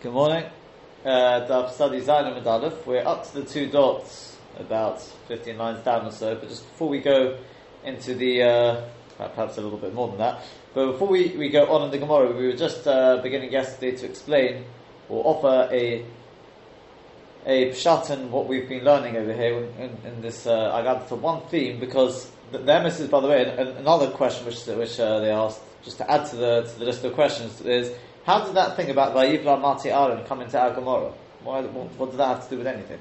Good morning. Uh, Study Zayin and Aleph. We're up to the two dots, about 15 lines down or so, but just before we go into the, uh, perhaps a little bit more than that, but before we, we go on in the Gemara, we were just uh, beginning yesterday to explain or offer a a pshat what we've been learning over here in, in this uh, Agad for one theme, because the, the by the way, another question which, which uh, they asked, just to add to the, to the list of questions, is how did that thing about Vayivla Mati Aaron come into our Gemara? Why, what did that have to do with anything?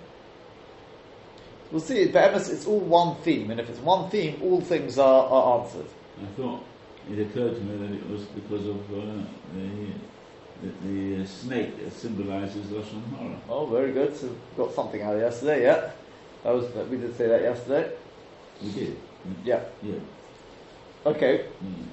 We'll see, but it's all one theme, and if it's one theme, all things are, are answered. I thought it occurred to me that it was because of uh, the, the, the uh, snake that symbolizes Lashon Hara. Oh, very good. So got something out of yesterday, yeah. That was we did say that yesterday. We did. Yeah. Yeah. Okay. Mm.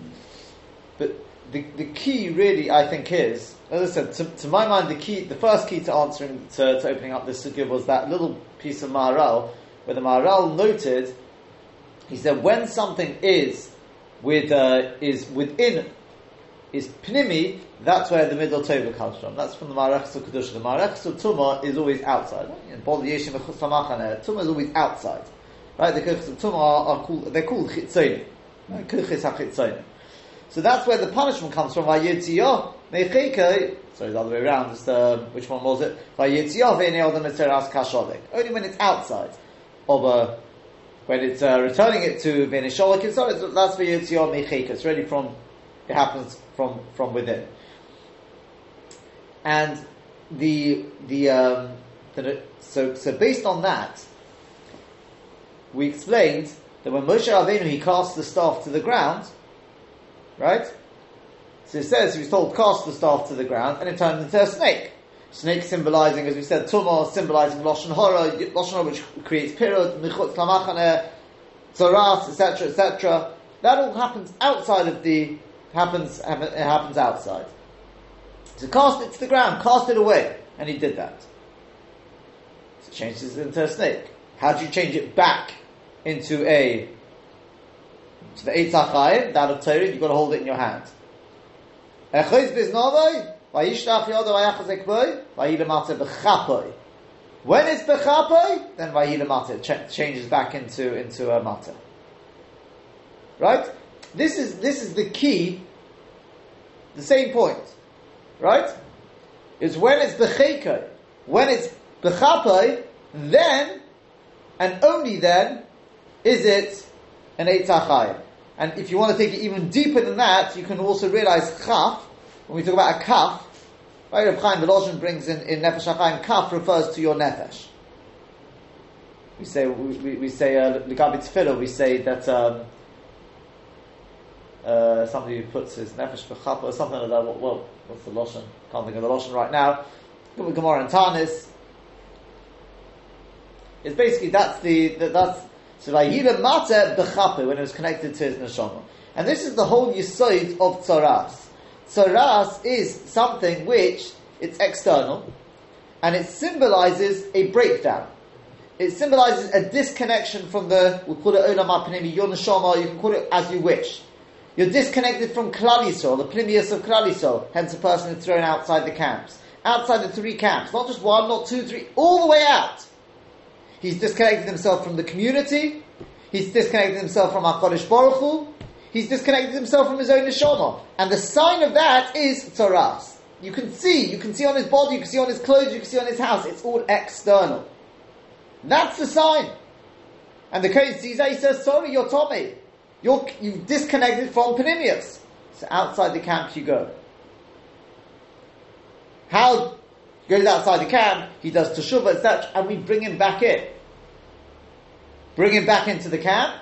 But the, the key really, I think, is, as I said, to, to my mind, the key, the first key to answering, to, to opening up this sugya was that little piece of Maharal, where the Maharal noted, he said, when something is with, uh, is within, is pnimi, that's where the middle tova comes from. That's from the Marechus Kedusha. The Marechus Tuma is always outside. Tuma is always outside. Right? The Kirchus Tuma are, are called, they're called chitzonim. Kirchis ha so that's where the punishment comes from. Vayitziyah mecheke. Sorry, the other way around. Just, um, which one was it? Vayitziyah ve'neodam eteras kashodek. Only when it's outside of a when it's uh, returning it to Benisholik, that's Vayitziyah mecheke. It's really from it happens from from within. And the the, um, the so so based on that, we explained that when Moshe Rabbeinu he cast the staff to the ground Right? So it says he was told cast the staff to the ground and it turned into a snake. Snake symbolizing, as we said, tumah symbolizing lashon hora, lashon hora which creates pirud, michutz lamachane, zaras, etc., etc. That all happens outside of the happens. It happens outside. So cast it to the ground, cast it away, and he did that. So it changes it into a snake. How do you change it back into a so the Eitz that of Torah, you've got to hold it in your hand. When it's then vayila ch- changes back into into a mata. Right? This is this is the key. The same point, right? Is when it's bechekoi, when it's bechapoi, then and only then is it an Eitz HaChaim. And if you want to take it even deeper than that, you can also realize Chaf, when we talk about a Kaf, right, Reb Chaim Volozhin brings in, in Nefesh HaChaim, Kaf refers to your Nefesh. We say, we, we, say, uh, Tefillah, we say that, um, uh, somebody who puts his Nefesh for Chaf or something like that, well, what's the Loshen? Can't think of the Loshen right now. Gemara and Tanis. It's basically, that's the, the that's, so Vayila Mata Bechape when it was connected to his neshama. And this is the whole yisoid of Tzaras. Tzaras is something which it's external and it symbolizes a breakdown. It symbolizes a disconnection from the, we'll call it Olam HaPnimi, your neshama, you can call it as you wish. You're disconnected from Klal Yisrael, the Pnimius of Klal Yisrael, hence a person is thrown outside the camps. Outside the three camps, not just one, not two, three, all the way out. He's disconnected himself from the community. He's disconnected himself from HaKadosh Baruch Hu. He's disconnected himself from his own neshama. And the sign of that is tzaras. You can see, you can see on his body, you can see on his clothes, you can see on his house. It's all external. That's the sign. And the Kohen sees that, he says, sorry, you're Tommy. You're, you've disconnected from Panimius. So outside the camp you go. How goes outside the camp, he does teshuvah, such, and we bring him back in. Bring him back into the camp.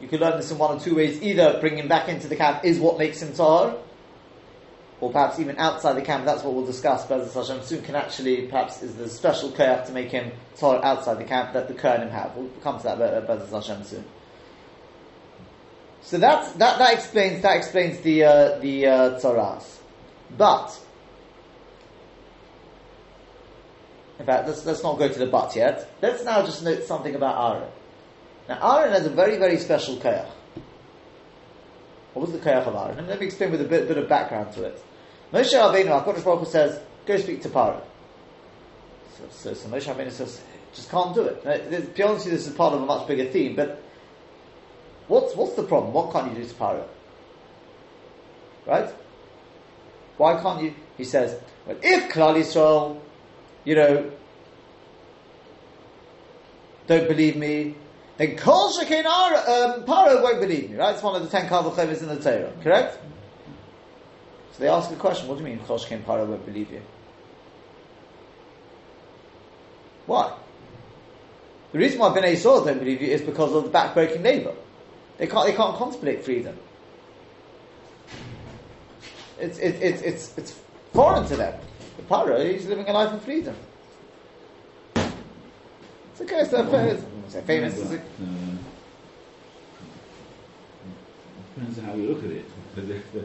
You can learn this in one or two ways. Either bring him back into the camp is what makes him tahor, or perhaps even outside the camp. That's what we'll discuss. B'ezras Hashem soon can actually perhaps is the special koyach to make him tahor outside the camp that the Kohanim have. We'll come to that B'ezras Hashem soon. So that that that explains that explains the uh, the uh, tzaras, but In fact, let's, let's not go to the but yet. Let's now just note something about Aaron. Now, Aaron has a very, very special koyach. What was the koyach of Aaron? And let me explain with a bit, bit of background to it. Moshe Rabbeinu, HaKadosh Baruch says, go speak to Paro. So, so, so Moshe Rabbeinu says, just can't do it. Now, this- to be honest with you, this is part of a much bigger theme, but what's, what's the problem? What can't you do to Paro? Right? Why can't you? He says, well, if Klal Yisrael, you know, don't believe me, then Kol Shekin um, Paro won't believe me, right? It's one of the ten Kavachevas in the Torah, correct? So they ask the question, what do you mean Kol Shekin Paro won't believe you? Why? The reason why Bnei Yisrael don't believe you is because of the backbreaking neighbor. They can't, they can't contemplate freedom. It's, it, it, it's, it's foreign to them. The Paro, he's living a life of freedom. It's okay, it's, a, it's a famous. It's a, Uh, depends on how you look at it. But if the,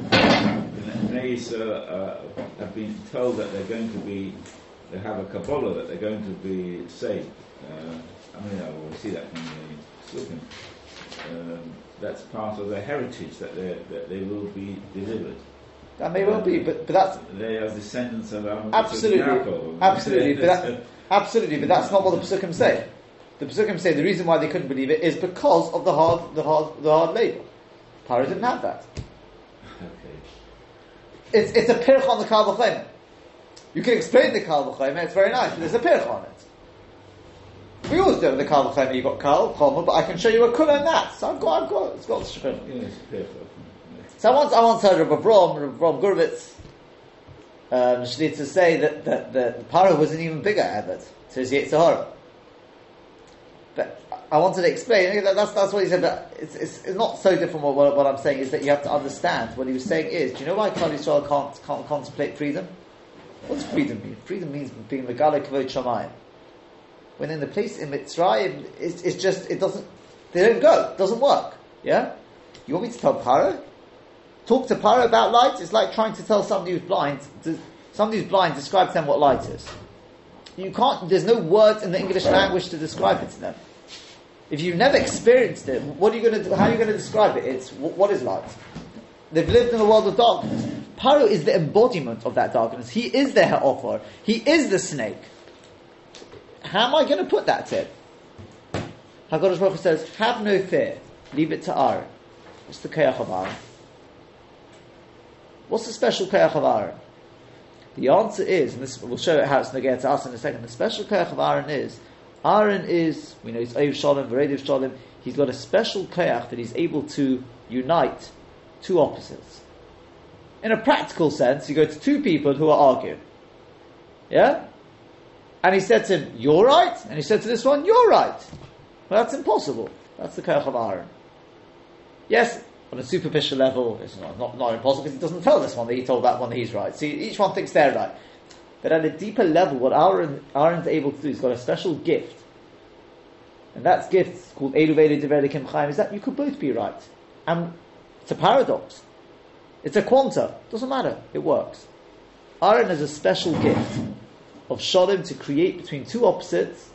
the Nays uh, uh, have been told that they're going to be, they have a Kabbalah that they're going to be saved. Uh, I mean, I will see that from the Sukkim. Um, that's part of their heritage that they that they will be delivered. That may well be, but, but that's They are descendants of Abraham, Absolutely, absolutely, but that, absolutely, but that's not what the Pesukim say. The Pesukim say the reason why they couldn't believe it is because of the hard, the hard, the hard labor. Paro didn't have that. okay. It's, it's a pirch on the Kal. You can explain the Kal it's very nice, but there's a pirch on it. We always do it with the Kal you've got Kal, Chomer, but I can show you a kula in that. So I've got, I've got, it's got the Shekhinah. So I once, I once heard Rabbi Brom, Rabbi Brom Gurvitz, um, to say that, that, that the Paro was an even bigger Abbot to his Yetzirah. But I wanted to explain, that- that's, that's what he said, but it's, it's, it's not so different what, what, what I'm saying, is that you have to understand, what he was saying is, do you know why Klal can't, can't contemplate freedom? What does freedom mean? Freedom means being Megala Kavod Shamayim. When in the place in Mitzrayim, it's, it's just, it doesn't, they don't go, it doesn't work. Yeah? You want me to tell Paro? Talk to Paro about light is like trying to tell somebody who's blind, to, somebody who's blind, describe to them what light is. You can't, there's no words in the English language to describe it to them. If you've never experienced it, what are you going to? How are you going to describe it? It's what is light? They've lived in a world of darkness. Paro is the embodiment of that darkness. He is the Ha'ofar. He is the snake. How am I going to put that to him? HaKadosh Baruch Hu says, have no fear. Leave it to Aaron. It's the Kayach of Aaron? What's the special Kayach of Aaron? The answer is, and this we'll show it how it's going to us in a second. The special Kayach of Aaron is, Aaron is, we know he's Oyev Shalom, Verediv Shalom. He's got a special Kayach that he's able to unite two opposites. In a practical sense, you go to two people who are arguing. Yeah? And he said to him, You're right. And he said to this one, You're right. Well, that's impossible. That's the Kayach of Aaron. Yes, on a superficial level, it's not, not, not impossible because he doesn't tell this one that he told that one that he's right. See, each one thinks they're right. But at a deeper level, what Aaron, Aaron's able to do, he's got a special gift. And that gift, is called Elu Velu Devei Kim Chaim, is that you could both be right. And it's a paradox. It's a quanta. Doesn't matter. It works. Aaron has a special gift of shalom to create between two opposites.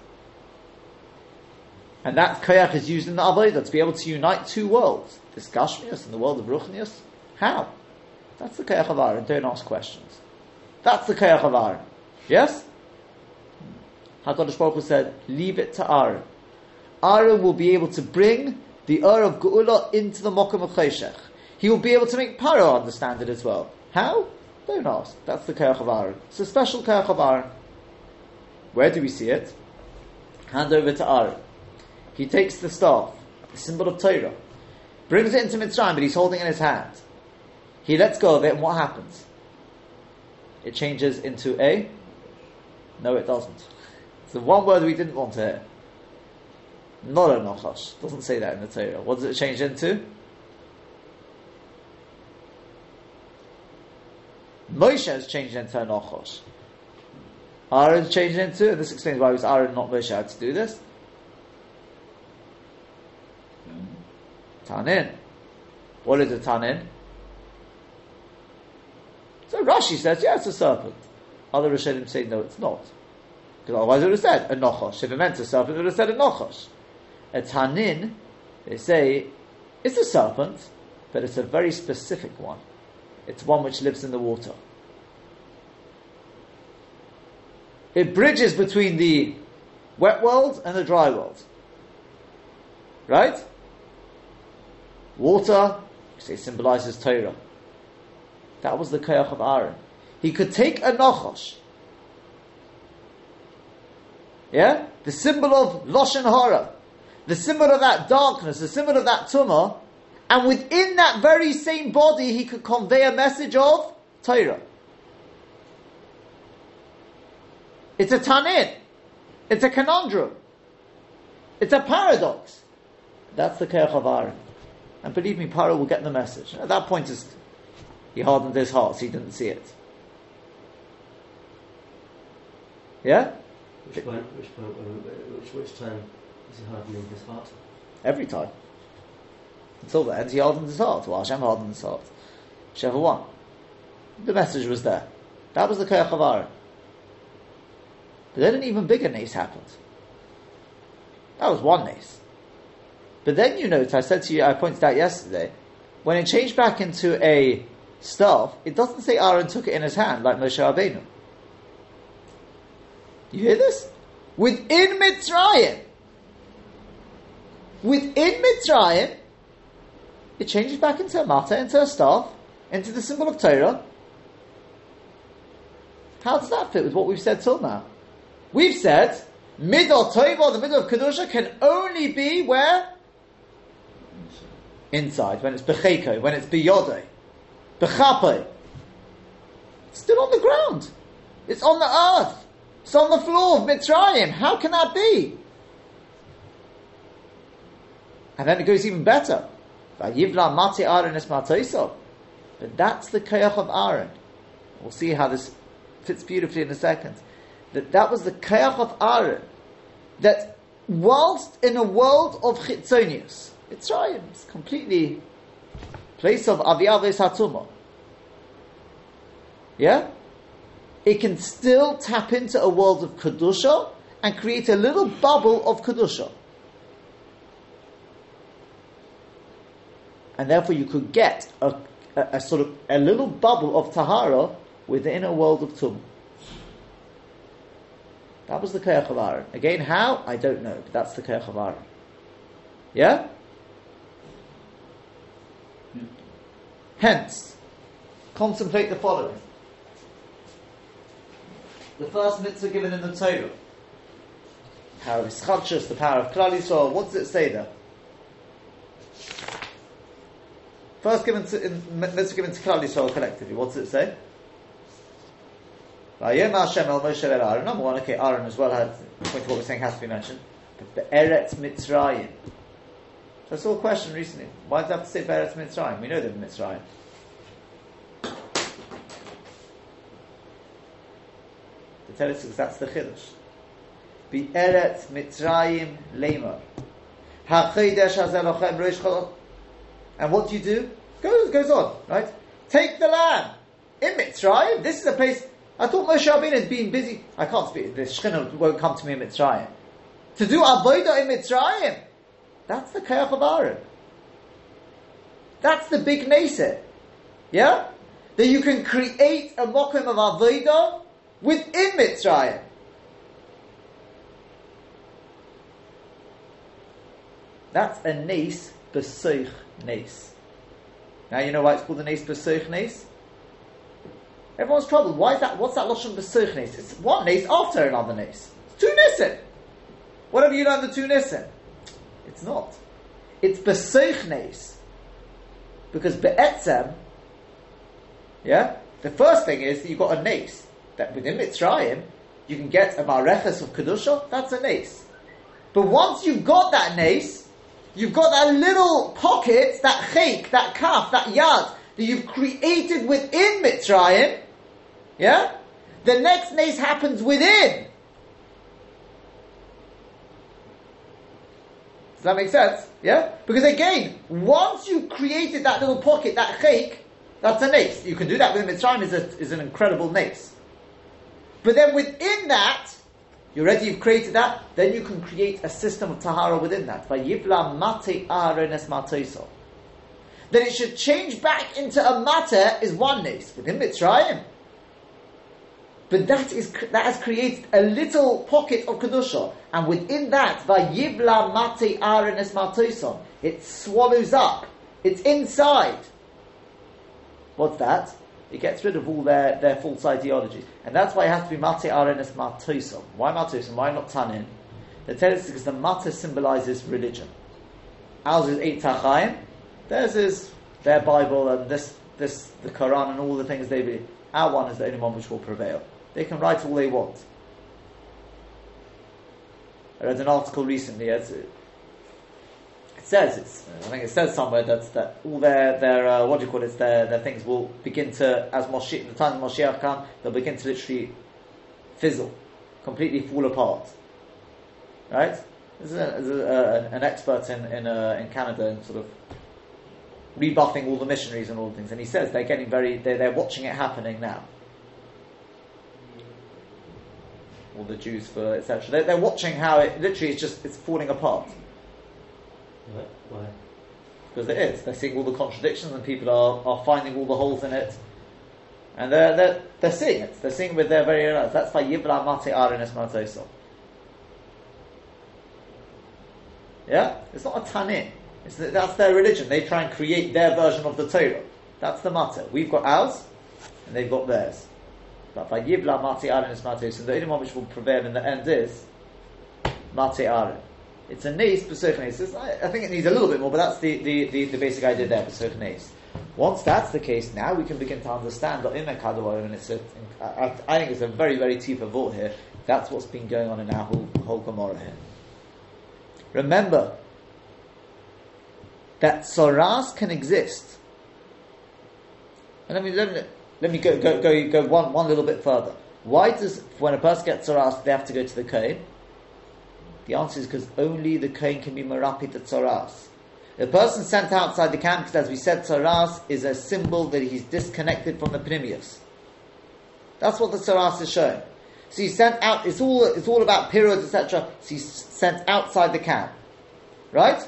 And that koyach is used in the Avodah to be able to unite two worlds. This Gashmias in the world of Ruchnius. How? That's the koyach of Aaron. Don't ask questions. That's the koyach of Aaron. Yes? Hmm. HaKadosh Baruch Hu said, leave it to Aaron. Aaron will be able to bring the Ur of Geula into the Mokum of Cheshech. He will be able to make Paro understand it as well. How? Don't ask. That's the Koyach of Aaron. It's a special Koyach of Aaron. Where do we see it? Hand over to Aaron. He takes the staff, the symbol of Torah, brings it into Mitzrayim, but he's holding in his hand. He lets go of it, and what happens? It changes into a. No, it doesn't. It's the one word we didn't want to hear. Not a Nachash. Doesn't say that in the Torah. What does it change into? Moshe has changed into a Nachash. Aaron's changed into, this explains why it was Aaron, not Moshe, had to do this. Tanin. What is a Tanin? So Rashi says, yeah, it's a serpent. Other Rishonim say, no, it's not. Because otherwise it would have said a Nochosh. If it meant a serpent, it would have said a Nochosh. A Tanin, they say, it's a serpent, but it's a very specific one. It's one which lives in the water. It bridges between the wet world and the dry world. Right? Water, you say, symbolizes Torah. That was the Kayach of Aaron. He could take a Nachash, yeah? The symbol of Lashon Hara, the symbol of that darkness, the symbol of that Tumah, and within that very same body, he could convey a message of Torah. It's a Tanin. It's a conundrum. It's a paradox. That's the Keach of Aaron. And believe me, Paro will get the message. At that point, he hardened his heart, so he didn't see it. Yeah? Which point, which point, which, which time is he hardening his heart? Every time. Until the end, he hardened his heart. Well, Hashem hardened his heart. Sheva one. The message was there. That was the Keach of Aaron. But then an even bigger nace happened. That was one nace. But then you note, I said to you, I pointed out yesterday, when it changed back into a staff, it doesn't say Aaron took it in his hand like Moshe Rabbeinu. You hear this? Within Mitzrayim, within Mitzrayim, it changes back into a matter, into a staff, into the symbol of Torah. How does that fit with what we've said till now? We've said middle Tova, the middle of Kedusha, can only be where? Inside, when it's Becheko, when it's Biyode, Bechape. Still on the ground. It's on the earth. It's on the floor of Mitzrayim. How can that be? And then it goes even better. But that's the Kayach of Aaron. We'll see how this fits beautifully in a second that that was the Kayach of Aaron, that whilst in a world of Chitzonius, Mitzrayim is completely place of Aviavis Hatuma. Yeah? It can still tap into a world of Kedusha and create a little bubble of Kedusha. And therefore you could get a, a, a, sort of a little bubble of Tahara within a world of Tum. That was the Aaron. Again, how? I don't know, but that's the Aaron. Yeah? Hence, contemplate the following. The first mitzvah given in the Torah. The Power of Ischadshus, the power of Klal Yisrael. What does it say there? First given to, in, mitzvah given to Klal Yisrael collectively. What does it say? Number one, okay, Aaron as well had, point to what we're saying has to be mentioned. But the Eretz Mitzrayim. So I saw a question recently. Why does it have to say Eretz Mitzrayim? We know they're Mitzrayim. The us because that's the Chiddush. Be Eretz Mitzrayim Lemar. HaChidesh Hazelochem. And what do you do? Goes, goes on, right? Take the land. In Mitzrayim, this is a place I thought Moshe Rabbeinu had been busy. I can't speak. The Shechina won't come to me in Mitzrayim. To do avodah in Mitzrayim, that's the Kayach of Aaron. That's the big Neset. Yeah? That you can create a mokum of avodah within Mitzrayim. That's a Nes Besoich Nes. Now you know why it's called a Nes Besoich Nes? Everyone's troubled. Why is that? What's that lashon b'such nes? It's one nes after another nes. It's two nissen. What have you learned the two nissen? It's not. It's b'such nes. Because be'etzem, yeah, the first thing is that you've got a nes. That within Mitzrayim, you can get a mareches of kedusha. That's a nes. But once you've got that nes, you've got that little pocket, that chayk, that kaf, that yad that you've created within Mitzrayim yeah? The next nace happens within. Does that make sense? Yeah? Because again, once you've created that little pocket, that chayk, that's a nace. You can do that with Mitzrayim is, a, is an incredible nace. But then within that, you're ready, you've created that, then you can create a system of tahara within that. That it should change back into a matter is one nes within Mitzrayim. But that is that has created a little pocket of kedusha, and within that, vayibla mate aaron es it swallows up. It's inside. What's that? It gets rid of all their, their false ideologies. And that's why it has to be Mate Arenes Matosom. Why Matosom? Why not Tanin? The tell us because the Mata symbolizes religion. Ours is Eitz HaChaim. Theirs is their Bible and this, this, the Quran and all the things they believe. Our one is the only one which will prevail. They can write all they want. I read an article recently. It says it's, I think it says somewhere that that all their their uh, what do you call it? Their their things will begin to as Moshe, the time of Moshiach come, they'll begin to literally fizzle, completely fall apart. Right? This is, a, a, an expert in in, uh, in Canada and sort of rebuffing all the missionaries and all the things, and he says they're getting very they're, they're watching it happening now. All the Jews for etc. They're, they're watching how it literally it's just it's falling apart. Right? Why? Because it is. They're seeing all the contradictions and people are, are finding all the holes in it. And they're, they're, they're seeing it. They're seeing it with their very own eyes. That's why Yibla Mate Arenes Matoso. Yeah? It's not a Tanin. It's the, that's their religion. They try and create their version of the Torah. That's the matter. We've got ours, and they've got theirs. But by Yibla Mate Mati so the only one which will prevail in the end is Mati Aren. It's a nes b'sof I, I think it needs a little bit more, but that's the, the, the, the basic idea there, b'sof nes. Once that's the case, now we can begin to understand that in and it's a, I, I think it's a very, very deep vault here. That's what's been going on in our whole, whole here. Remember that soras can exist. And let me, let me, let me go, go, go, go one, one little bit further. Why does, when a person gets soras, they have to go to the cave? The answer is because only the kohen can be marapit the tzaras. The person sent outside the camp, because as we said, tzaras is a symbol that he's disconnected from the pnimius. That's what the tzaras is showing. So he's sent out, it's all, it's all about periods, etc. So he's sent outside the camp. Right?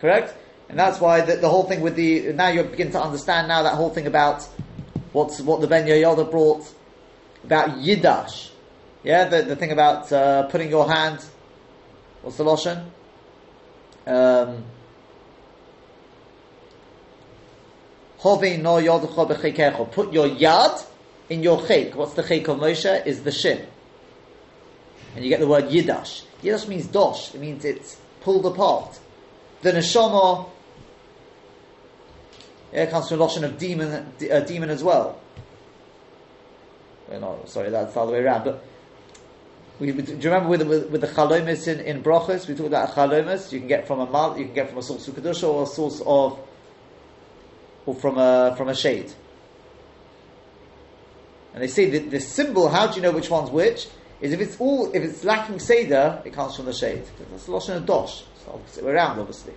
Correct? And that's why the, the whole thing with the, now you begin to understand now that whole thing about what's, what the Ben Yoda brought about Yidash. Yeah, the, the thing about uh, putting your hand, what's the loshen? Um, Put your yad in your chayk. What's the chayk of Moshe? Is the shin. And you get the word yidash. Yidash means dosh. It means it's pulled apart. The neshama, yeah, it comes from loshen of demon, demon as well. no, sorry, that's the other way around. But we, do you remember with the, with, with the chalomis in, in brochus? We talked about chalomis. You can get from a mal, you can get from a source of kedusha or a source of, or from a from a shade. And they say that the symbol. How do you know which one's which? Is if it's all if it's lacking seder, it comes from the shade. That's lashon of dosh. It's opposite way around, obviously.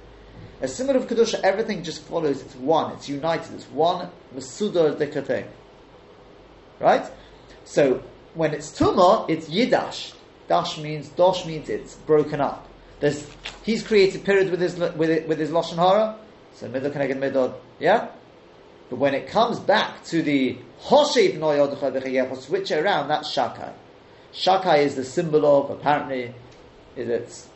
A symbol of kedusha, everything just follows. It's one. It's united. It's one mesudar dekating. Right. So when it's tumah, it's yidash. Dash means dosh means it's broken up. There's, he's created period with his with it, with his lashon hara, so middle connected middle, yeah. But when it comes back to the hoshev noyod switch it around. That's shakai. Shakai is the symbol of apparently is it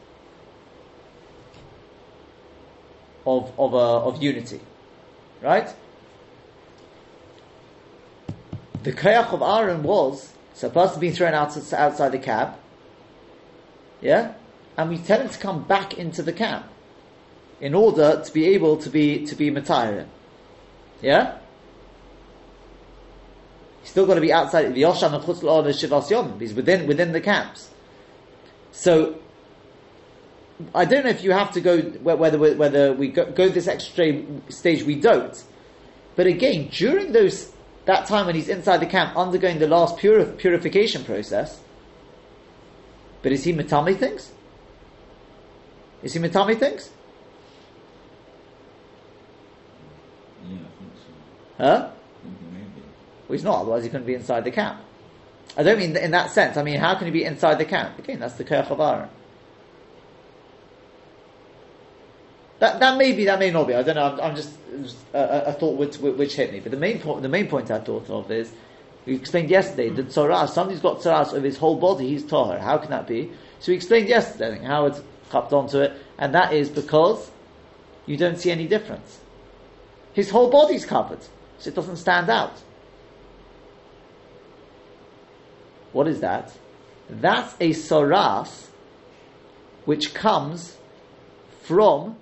of of uh, of unity, right? The kayach of Aaron was supposed to be thrown out outside the camp, yeah, and we tell him to come back into the camp in order to be able to be to be Matirin. Yeah? He's still got to be outside the Yosham and Yom. He's within within the camps. So I don't know if you have to go whether whether we go, go this extra stage. We don't. But again, during those that time when he's inside the camp undergoing the last purif- purification process. But is he Matami things? Is he Matami things? Yeah, I think so. Huh? Maybe. Well, he's not, otherwise he couldn't be inside the camp. I don't mean in that sense. I mean, how can he be inside the camp? Again, that's the Koyach of Aaron. That, that may be, that may not be. I don't know. I'm, I'm just, just a, a thought which, which hit me. But the main point, the main point I thought of is we explained yesterday that tzaras. Somebody's got tzaras of his whole body. He's tahar. How can that be? So we explained yesterday how it's cupped onto it, and that is because you don't see any difference. His whole body's covered, so it doesn't stand out. What is that? That's a soras which comes from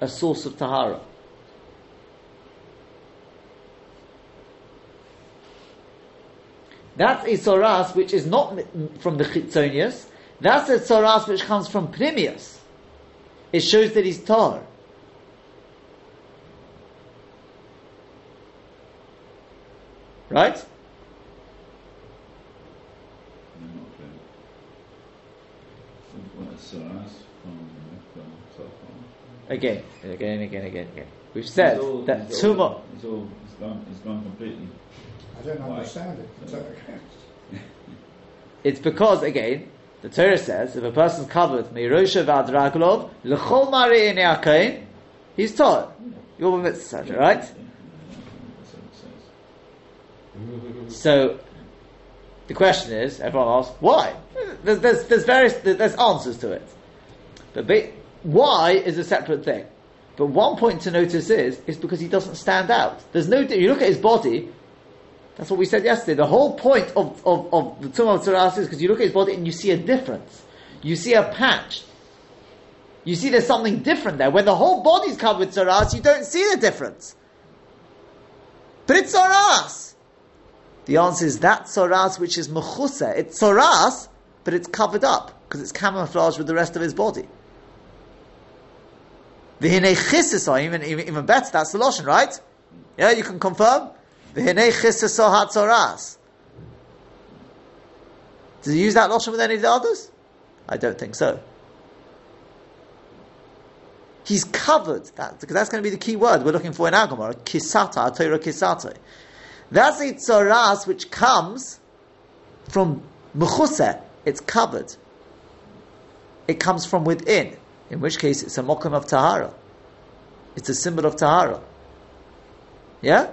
a source of tahara. That's a soras which is not from the chitzonius. That's a soras which comes from pnimius. It shows that he's tar. Right? No, not clear. What is Saras from from Sulfon? Again, again, again, again, again. We've said It's all- that it's tuma. all- It's all, it's gone, it's gone completely. I don't Why? understand it. So- So, It's because again, the Torah says if a person's covered meirosha v'adraglov l'chol mari akain, he's taught. You're a mitzvah, right? Yeah, That's what it says. So the question is, everyone asks, why? There's, there's, there's various there's answers to it, but ba- why is a separate thing. But one point to notice is is because he doesn't stand out. There's no. You look at his body. That's what we said yesterday. The whole point of, of, of the Tumah of Tzaras is because you look at his body and you see a difference. You see a patch. You see there's something different there. When the whole body's covered with Tzaras, you don't see the difference. But it's Tzaras. The answer is that Tzaras which is Mechusa. It's Tzaras, but it's covered up because it's camouflaged with the rest of his body. The Hinei Chisisa, even, even, even better, that's the loshen, right? Yeah, you can confirm? The Hinei Chisisa HaTzaras. Does he use that loshen with any of the others? I don't think so. He's covered that because that's going to be the key word we're looking for in Agomar. Kisata, Torah Kisata. That's a tzaras which comes from mechuse. It's covered. It comes from within. In which case, it's a mokum of tahara. It's a symbol of tahara. Yeah.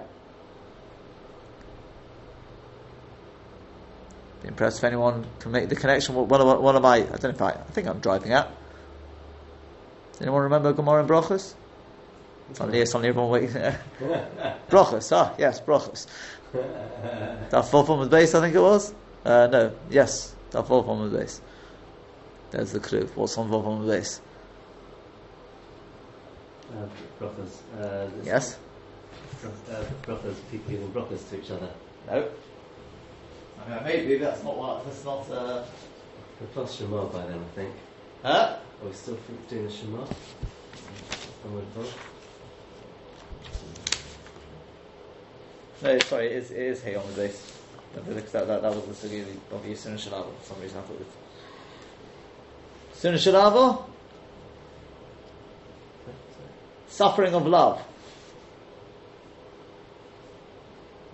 Be impressed if anyone can make the connection. One of, one my, I don't know if I, I think I'm driving out. Does anyone remember Gemara and Brachos? Suddenly, suddenly everyone waiting. Brachos, ah, yes, Brachos. That full form of base, I think it was. Uh, no, yes, that full form of base. There's the clue. What's on full form of base? Uh, brothers. Uh, this- Yes. Uh, brothers, people giving brothers to each other. No. I mean, maybe that's not what. That's not. Uh, We're past Shema by then, I think. huh? Are we still f- doing the Shema? I would. No, sorry, it is, it is hay on the base. Because that, that, that was the Sugi of Yisun and Shalava. For some reason I thought it was. Yisun Shalava? Suffering of love.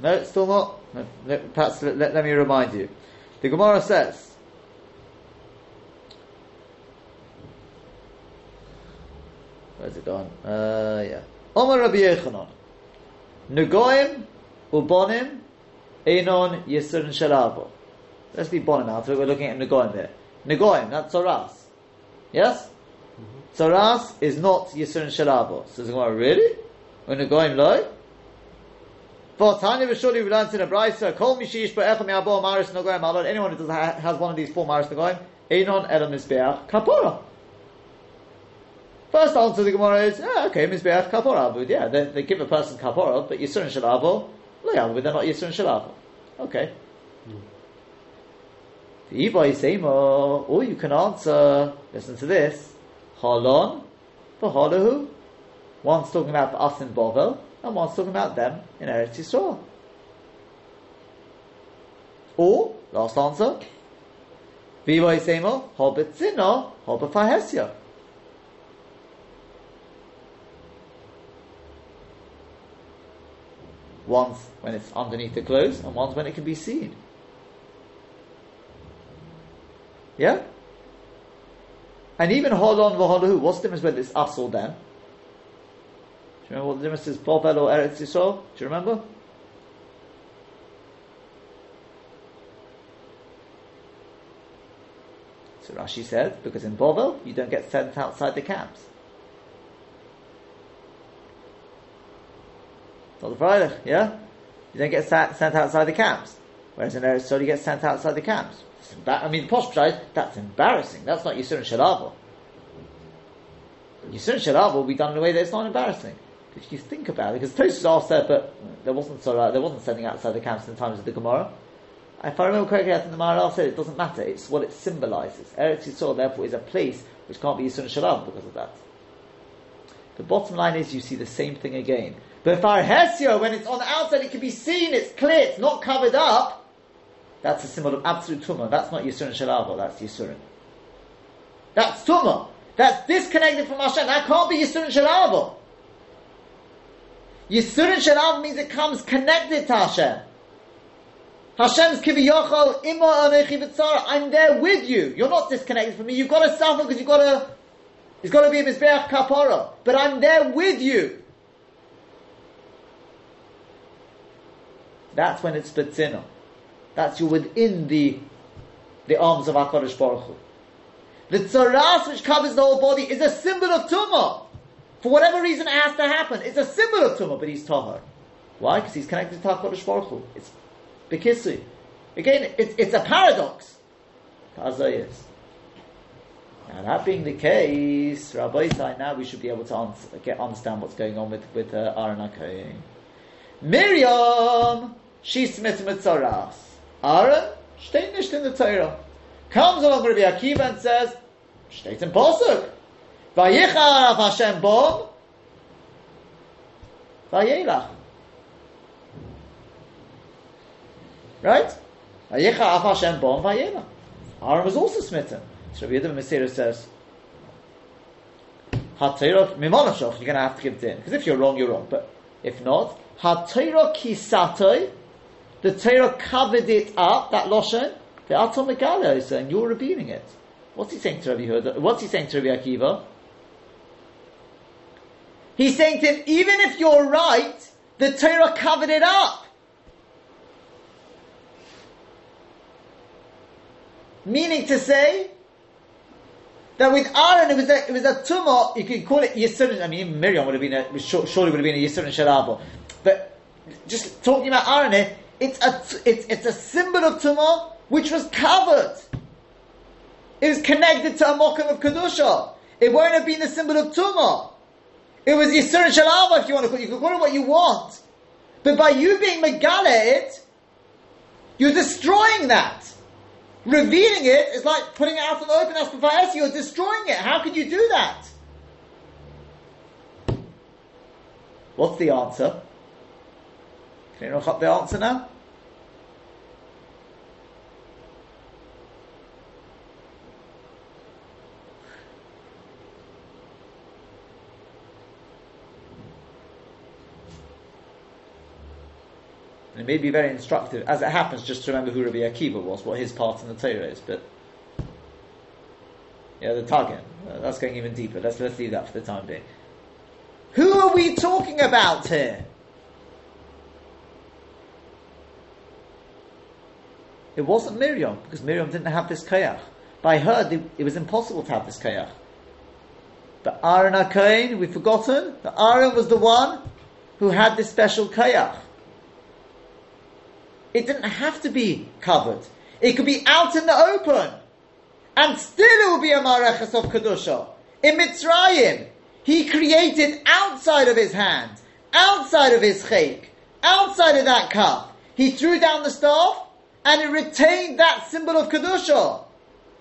No, it's still not. No, no, perhaps let, let, let me remind you. The Gemara says, Where's it gone? Uh, yeah. Omar Rabbi Yechanan. Nugoim ubonim enon yisur shalavo. Let's leave bonim out. We're looking at Nugoim here. Nugoim, that's Soras. Yes? Soras is not yisur shalavo. So the Gemara, really? When Nugoim loy? For Tanya Vishuli, we learned in a brisa, Kol Mishish Ba'echam Yabo Maris Nugoim Alot. Anyone who does has one of these four Maris Nugoim, enon elam Mizbeach Kapora. First answer to the Gemara is, yeah, okay, Mizbeach Kapora Abud. Yeah, they, they give a person Kapora, but Yisur and Shalavo, Le'abud, they're not Yisur and Shalavo. Okay. Hmm. The Ibai Seimo, oh, or you can answer, listen to this, Halon, V'halahu. One's talking about us in Bovel, and one's talking about them in Eretz Yisrael. Or, last answer, V'Ibai Seimo, Hobet Zino, Hobet Fahesya. One's when it's underneath the clothes, and one's when it can be seen. Yeah? And even holon v'holu, what's the difference whether it's us or them? Do you remember what the difference is, Bovel or Eretz Yisrael? Do you remember? So Rashi said, because in Bovel, you don't get sent outside the camps. Not the Friday, yeah? You don't get sent, sent outside the camps. Whereas in Eretz Yisrael, you get sent outside the camps. I mean, the posh that's embarrassing. That's not Yisur and Shalavo. Yisur and Shalavo will be done in a way that it's not embarrassing. If you think about it, because Tosus asked there, but there wasn't so, uh, there wasn't sending outside the camps in the times of the Gemara. If I remember correctly, I think the Maharal said it doesn't matter. It's what it symbolizes. Eretz Yisrael, therefore, is a place which can't be Yisur and Shalom because of that. The bottom line is you see the same thing again. But if our Hesio, when it's on the outside, it can be seen, it's clear, it's not covered up, that's a symbol of absolute tumah. That's not Yisur and Shalavo, that's Yisurin. That's tumah. That's disconnected from Hashem. That can't be Yisur and Shalavo. Yisur Shalavo means it comes connected to Hashem. Hashem's kiviyachal ima anechi v'tzara. I'm there with you. You're not disconnected from me. You've got to suffer because you've got to. It's got to be a mizbeach kapara, but I'm there with you. That's when it's betzina. That's you within the the arms of Hakadosh Baruch Hu. The tzaras which covers the whole body is a symbol of tumah. For whatever reason, it has to happen. It's a symbol of tumah, but he's tahar. Why? Because he's connected to Hakadosh Baruch Hu. It's Bekissi. Again, it's, it's a paradox. is. Now that being the case, Rabbi Isai, now we should be able to answer, get, understand what's going on with, with uh, Aaron. Miriam, she's smitten with Tzaras. Aaron, steht nicht in the Torah. Comes along Rabbi Akiva and says, steht in Posuk. Vayichar of Hashem bom, vayelach. Right? Ayecha af Hashem bom vayela. Aaron was also smitten. So Rabbi Yehuda Masira says, HaTorah mimonashoch, you're going to have to give in. Because if you're wrong, you're wrong. But if not, HaTorah kisatoi, the Torah covered it up, that Loshen, the Atom Megala is saying, you're repeating it. What's he saying to Rabbi Yehuda? What's he saying to Rabbi Akiva? He's saying to him, even if you're right, the Torah covered it up. Meaning to say that with Aaron it was a, it was a tumah. You could call it Yisurin. I mean, Miriam would have been a surely would have been a Yisurin Shalabo. But just talking about Aaron here, it's a it's it's a symbol of tumah which was covered. It was connected to a mokum of kedusha. It won't have been the symbol of tumah. It was Yisurin Shalabo if you want to call it. You can call it what you want. But by you being Megala you're destroying that. Revealing it is like putting it out in the open as Pafayas, you're destroying it. How could you do that? What's the answer? Can you know the answer now? And it may be very instructive. As it happens, just to remember who Rabbi Akiva was, what his part in the Torah is. But yeah, the target. Uh, that's going even deeper. Let's let's leave that for the time being. Who are we talking about here? It wasn't Miriam because Miriam didn't have this kayach. By her, it was impossible to have this kayach. But Aaron HaKohen, we've forgotten that Aaron was the one who had this special kayach. It didn't have to be covered. It could be out in the open. And still it will be a Mareches of Kedusha. In Mitzrayim, he created outside of his hand, outside of his chayk, outside of that cup. He threw down the staff and it retained that symbol of Kedusha.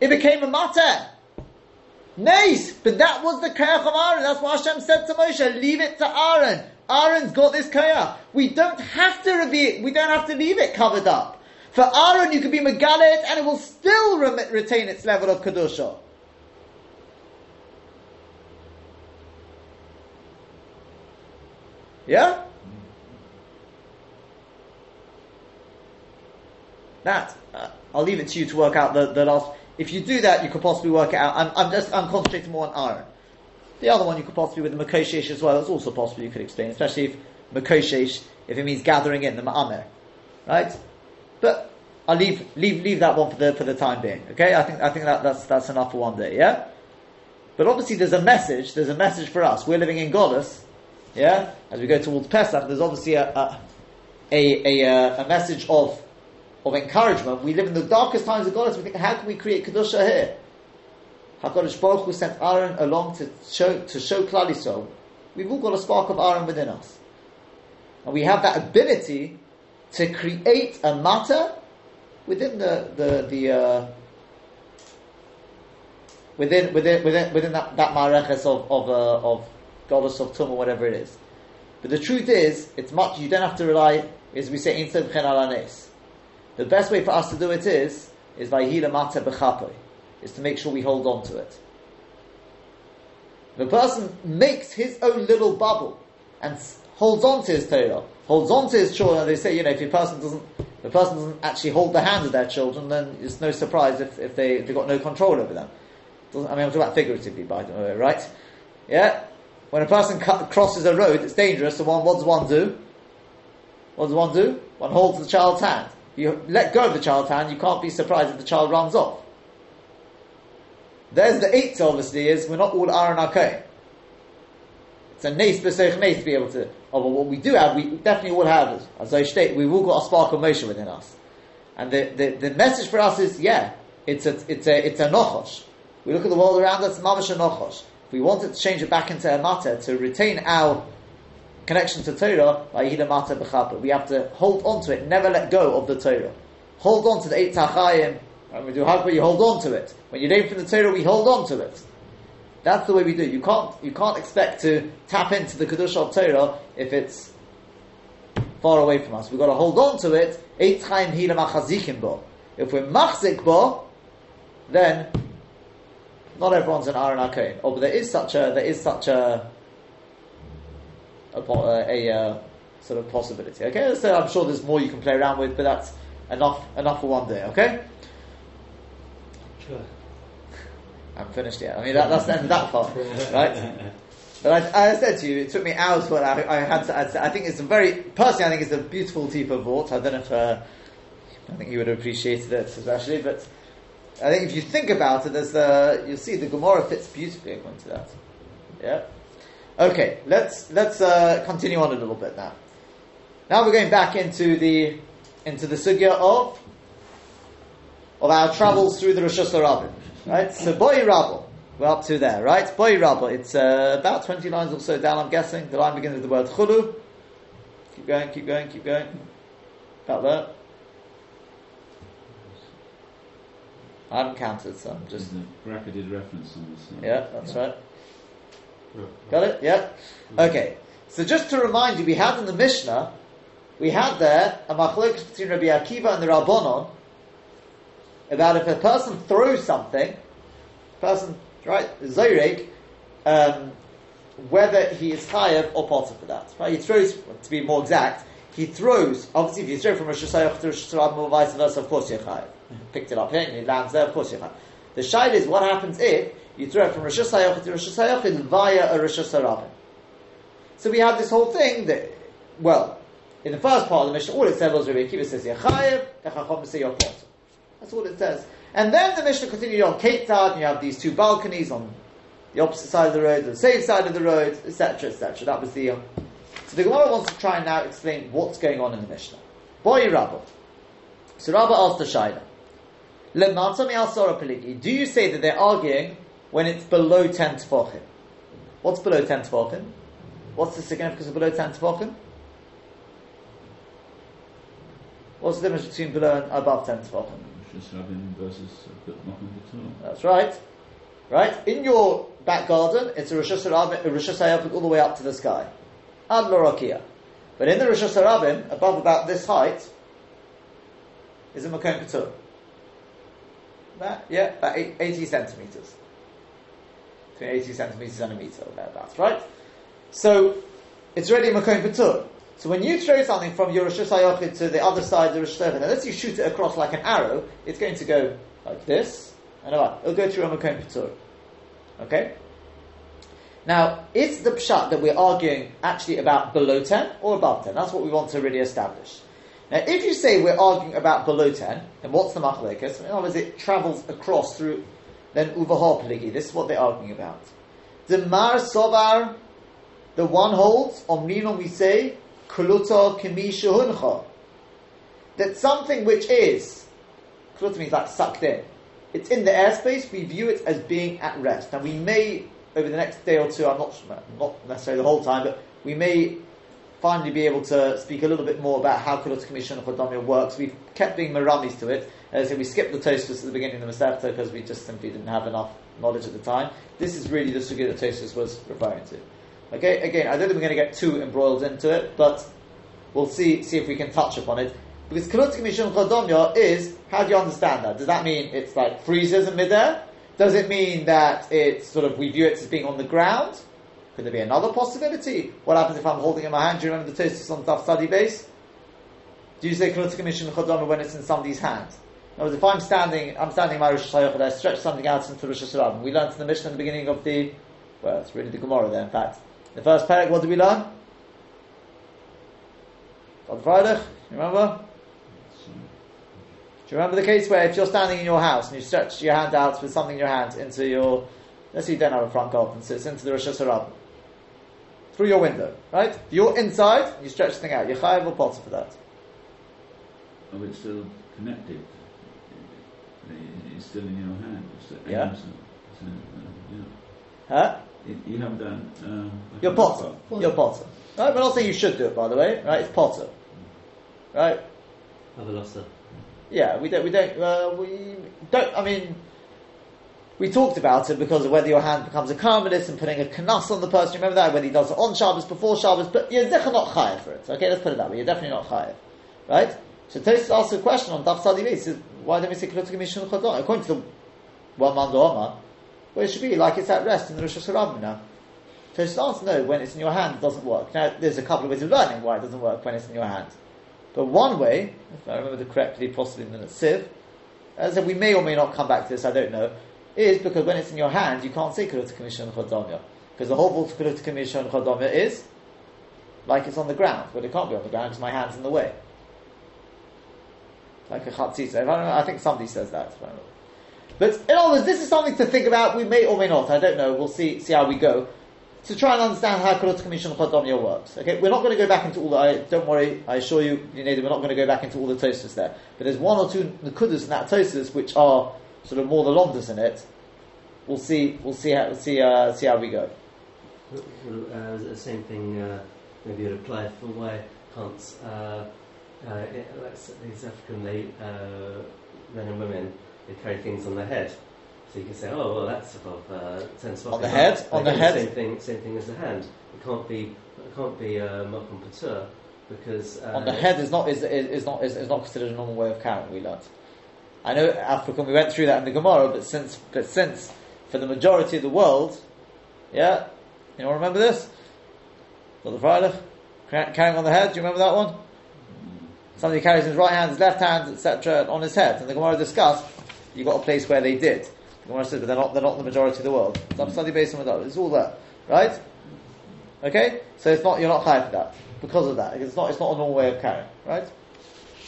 It became a matter. Nice, but that was the Kayach of Aaron. That's what Hashem said to Moshe. Leave it to Aaron. Aaron's got this kaya. We don't have to reveal, we don't have to leave it covered up. For Aaron, you can be megalit and it will still re- retain its level of kedusha. Yeah? That, uh, I'll leave it to you to work out the, the last. if you do that, you could possibly work it out. I'm, I'm just I'm concentrating more on Aaron. The other one you could possibly with the makoshesh as well. That's also possible you could explain, especially if makoshesh if it means gathering in the ma'amer, right? But I'll leave leave leave that one for the for the time being. Okay, I think I think that, that's that's enough for one day. Yeah. But obviously, there's a message. There's a message for us. We're living in Golis, yeah. As we go towards Pesach, there's obviously a a, a, a, uh, a message of of encouragement. We live in the darkest times of Golis. We think, how can we create kedusha here? Hakadosh Baruch Hu sent Aaron along to show to show Klal Yisrael. We've all got a spark of Aaron within us, and we have that ability to create a matter within the the the. Uh, within within within within that, that mareches of of uh, of goddess of tum or whatever it is. But the truth is, it's much. You don't have to rely, as we say, instead alanes. The best way for us to do it is is by hila mata bechapoy, is to make sure we hold on to it. The person makes his own little bubble and holds on to his Torah, holds on to his children. They say, you know, if a person doesn't, the person doesn't actually hold the hand of their children, then it's no surprise if, if they if they've got no control over them. I mean, I'm talking about figuratively, by the way, right? Yeah? When a person crosses a road, it's dangerous, so one, what does one do? What does one do? One holds the child's hand. You let go of the child's hand, you can't be surprised if the child runs off. There's the eight, obviously, is we're not all Aaron Akay. It's a nice b'seich nice to be able to. Oh, but what we do have, we definitely all have, as I state, we've all got a spark of motion within us. And the, the, the message for us is, yeah, it's a, it's a, it's a nochosh. We look at the world around us, mamash nochosh. If we wanted to change it back into a matter to retain our connection to Torah, we have to hold on to it, never let go of the Torah. Hold on to the Eitz HaChaim. When we do hakba, you hold on to it. When you name from the Torah, we hold on to it. That's the way we do. You can't you can't expect to tap into the kedusha of Torah if it's far away from us. We've got to hold on to it. Eight time bo. If we're machzik bo, then not everyone's an Aaron Akoin. Oh, but there is such a there is such a a, a, a uh, sort of possibility. Okay, so I'm sure there's more you can play around with, but that's enough enough for one day. Okay. Sure. I'm finished yet. I mean, that, that's the end of that part, right? But I, I, said to you, it took me hours for I, I had to. I, I, think it's a very personally. I think it's a beautiful type of vault. I don't know if uh, I think you would have appreciated it especially, but I think if you think about it, there's the you'll see the Gemara fits beautifully according to that. Yeah. Okay, let's let's uh, continue on a little bit now. Now we're going back into the into the sugya of of our travels through the Rosh Hashanah, right? So Boy Rabble, we're up to there, right? Boy Rabble, it's uh, about twenty lines or so down. I'm guessing the line begins with the word chulu. Keep going, keep going, keep going. About there. I haven't counted, so I'm just. There's a bracketed reference on this. Yeah, that's right. Got it? Yeah? Okay. So just to remind you, we had in the Mishnah, we had there a machlokes between Rabbi Akiva and the Rabbonon about if a person throws something, person, right, Zoyreg, um, whether he is chayav or potter for that. Right? He throws, to be more exact, he throws, obviously if you throw from Rosh Hashanah to Rosh Hashanah or vice versa, of course you're chayav picked it up here and it lands there, of course you have. The shayla is what happens if you throw it from Rosh Hashanah to Rosh Hashanah via a Rosh Hashanah. So we have this whole thing that, well, in the first part of the Mishnah, all it said was Rabbi Akiva says Yechayev, the Chacham say your That's all it says. And then the Mishnah continued on Keitad, and you have these two balconies on the opposite side of the road, the safe side of the road, etc., etc. That was the. Um, so the Gemara wants to try and now explain what's going on in the Mishnah. Boy Rabba. So Rabba asked the Shaila. Do you say that they're arguing when it's below 10 tefachim? What's below 10 tefachim? What's the significance of below 10 tefachim? What's the difference between below and above 10 tefachim? That's right. Right? In your back garden, it's a Rosh Hashanah all the way up to the sky. Ad Lorakia. But in the Rosh Hashanah, above about this height, is a Makom Patur. That, yeah, about 80 centimeters. Between 80 centimeters and a meter, or thereabouts, right? So, it's already Makom Patur. So when you throw something from your Rosh Hashanah to the other side of the Rosh Hashanah, unless you shoot it across like an arrow, it's going to go like this, And alright, it'll go through a Makom Patur. Okay? Now, is the pshat that we're arguing actually about below 10 or above 10? That's what we want to really establish. Now, if you say we're arguing about below 10, then what's the machlekes? In other words, it travels across through, then uvahar pligi. This is what they're arguing about. The mar sovar, the one holds, omninon we say, kuluta kemi shehuncha. That something which is, kuluta means like sucked in, it's in the airspace, we view it as being at rest. Now we may, over the next day or two, I'm not, not necessarily the whole time, but we may finally be able to speak a little bit more about how Kulot Commission of Chodamia works. We've kept being maramis to it. As I we skipped the Tosfos at the beginning of the Masechta because we just simply didn't have enough knowledge at the time. This is really the sugya that Tosfos was referring to. Okay, again, I don't think we're going to get too embroiled into it, but we'll see see if we can touch upon it. Because Commission of Chodamia is, how do you understand that? Does that mean it's like freezes in midair? Does it mean that it's sort of, we view it as being on the ground? Could there be another possibility? What happens if I'm holding in my hand? Do you remember the Tosfos on Daf Study base? Do you say Kulot Commission Chodama when it's in somebody's hand? In other words, if I'm standing, I'm standing in my Rosh Hashanah, I stretch something out into Rosh Hashanah. We learned in the Mishnah in the beginning of the, well, it's really the Gemara there, in fact. The first parak, what did we learn? On Friday, you remember? Do you remember the case where if you're standing in your house and you stretch your hand out with something in your hand into your, let's say you don't have a front garden, so it's into the Rosh Hashanah, through your window, right? You're inside, you stretch the thing out. You're chayav or potter for that? Oh, it's still connected. It's still in your hand. It's Yeah. So, so, uh, yeah. Huh? You- You haven't done. Um, You're a potter. knockoff. You're potter. Right? We're not saying you should do it, by the way, right? It's potter. Right? Avalosa. Yeah, we don't, we don't, uh, we don't, I mean, we talked about it because of whether your hand becomes a karmelis and putting a kanas on the person, remember that, whether he does it on Shabbos, before Shabbos, but you're definitely not chayav for it. Okay, let's put it that way, you're definitely not chayav. Right? So Tosfos asks a question on Daf Sadi He says, why don't we say Kilotik Mishun Chodon? According to the one man Omar, well, it should be like it's at rest in the Rosh Hashanah now. Tosfos answers, no, when it's in your hand, it doesn't work. Now, there's a couple of ways of learning why it doesn't work when it's in your hand. But one way, if I remember correctly, possibly in the Siv, as I said, we may or may not come back to this, I don't know, is because when it's in your hand, you can't say Kulot Commission Chodomya. Because the whole Kulot Commission Chodomya is like it's on the ground, but it can't be on the ground because my hand's in the way. Like a chatzitza. I, I think somebody says that. But in other words, this is something to think about. We may or may not. I don't know. We'll see see how we go. To try and understand how Kulot Commission Chodomya works. Okay, we're not going to go back into all the. I, don't worry, I assure you, know, we're not going to go back into all the toasters there. But there's one or two nakudas in that toasters which are sort of more the lomdas in it. We'll see. We'll see how see uh, see how we go. Well, uh, the same thing uh, maybe would apply for why can't uh, uh, like these African uh, men and women they carry things on their head. So you can say, oh well, that's above uh, ten spots. On the head? On the head? Same thing, same thing as the hand. It can't be, it can't be uh, Makom Patur because uh, On the head is not is, is, is not is, is not considered a normal way of carrying. We learnt. I know African. We went through that in the Gemara, but since but since for the majority of the world, yeah, you all remember this? Not the Friday carrying on the head. Do you remember that one? Somebody carries in his right hand, his left hand, etc., on his head. And the Gemara discussed. You got a place where they did. The Gemara says, but they're not. They're not the majority of the world. Some based on. It's all there, right? Okay, so it's not. You're not high for that because of that. It's not. It's not a normal way of carrying, right?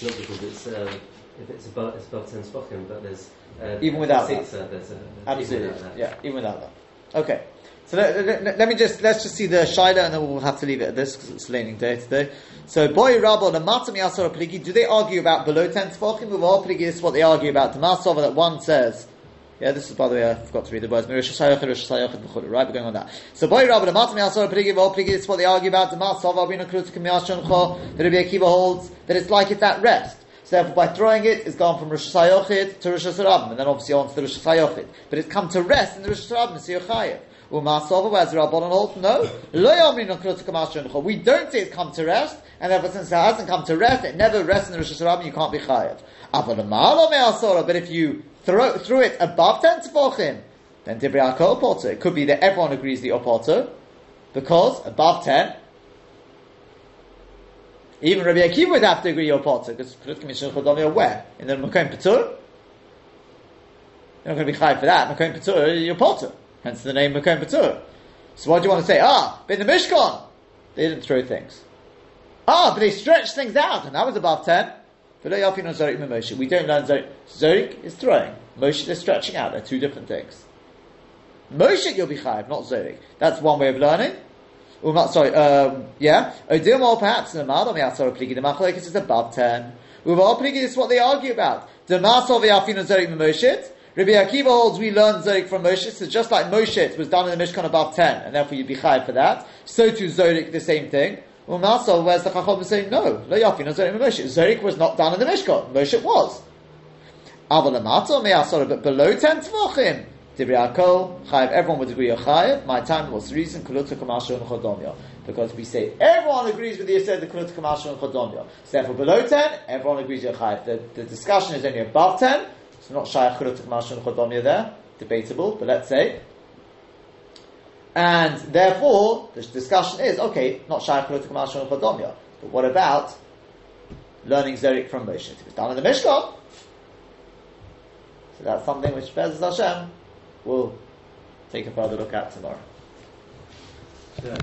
not because it's uh, if it's above it's above ten spoken, but there's uh, Even without six, uh, there's a, even Absolutely, without that. yeah, even without that. Okay, so let, let- let me just let's just see the shaila, and then we'll have to leave it at this because it's raining day today. So, boy, rabba, the matam pligi. Do they argue about below ten tefachim? With all pligi, this is what they argue about. The masova that one says. Yeah, this is by the way, I forgot to read the words. Right, we're going on that. So, boy, rabba, the matam yasar pligi. All pligi, this is what they argue about. The masova, we know that Rabbi Akiva holds that it's like it's at rest. So therefore, by throwing it, it's gone from Rosh Hashanah to Rosh Hashanah, and then obviously on to the Rosh Hashanah. But it's come to rest in the Rosh Hashanah, so you're chayav. Rabbanon no. We don't say it's come to rest, and ever since it hasn't come to rest, it never rests in the Rosh Hashanah, you can't be me'asora, but if you throw, threw it above 10 tefachim, then Dibriya Potter. It could be that everyone agrees that you're because above 10, even Rabbi Akiva would have to agree you're potter because Perut Commission Chodom you're where in the Makom Patur. You're not going to be chai for that. Makom Patur, you're potter. Hence the name Makom Patur. So what do you want to say? Ah, but in the Mishkan, they didn't throw things. Ah, but they stretched things out, and that was above 10. We don't learn Zorik. Zorik is throwing. Moshe is stretching out. They're two different things. Moshe you'll be chayiv, not Zorik. That's one way of learning. Um, sorry, um, yeah. Odim or perhaps in the Madam Yatzor Pligi, the Machlekes is above 10. Uval Pligi is what they argue about. The Yafin Zorik Moshe. Rabbi Akiva holds we learn Zorik from Moshe, so just like Moshe was done in the Mishkan above 10, and therefore you'd be chayiv for that. So too Zorik, the same thing. Masov, where's the Chacham saying no? Lo Yafin Zorik Moshe. Zorik was not done in the Mishkan. Moshe was. Avalamato me'asor, but below 10 tvachim. Divriyakol, chayiv, everyone would agree a chayiv. My time was the reason, kuluta kamashu and. Because we say everyone agrees with the said the kuluta kamashu and chodomya. So therefore below 10, everyone agrees you're chayiv. The, the discussion is only above 10, so not shayach kuluta kamashu and chodomya there. Debatable, but let's say. And therefore, the discussion is, okay, not shayach kuluta kamashu and chodomya. But what about learning Zerik from Moshe? If it's done in the Mishkan, so that's something which B'ezras Hashem will take a further look at tomorrow.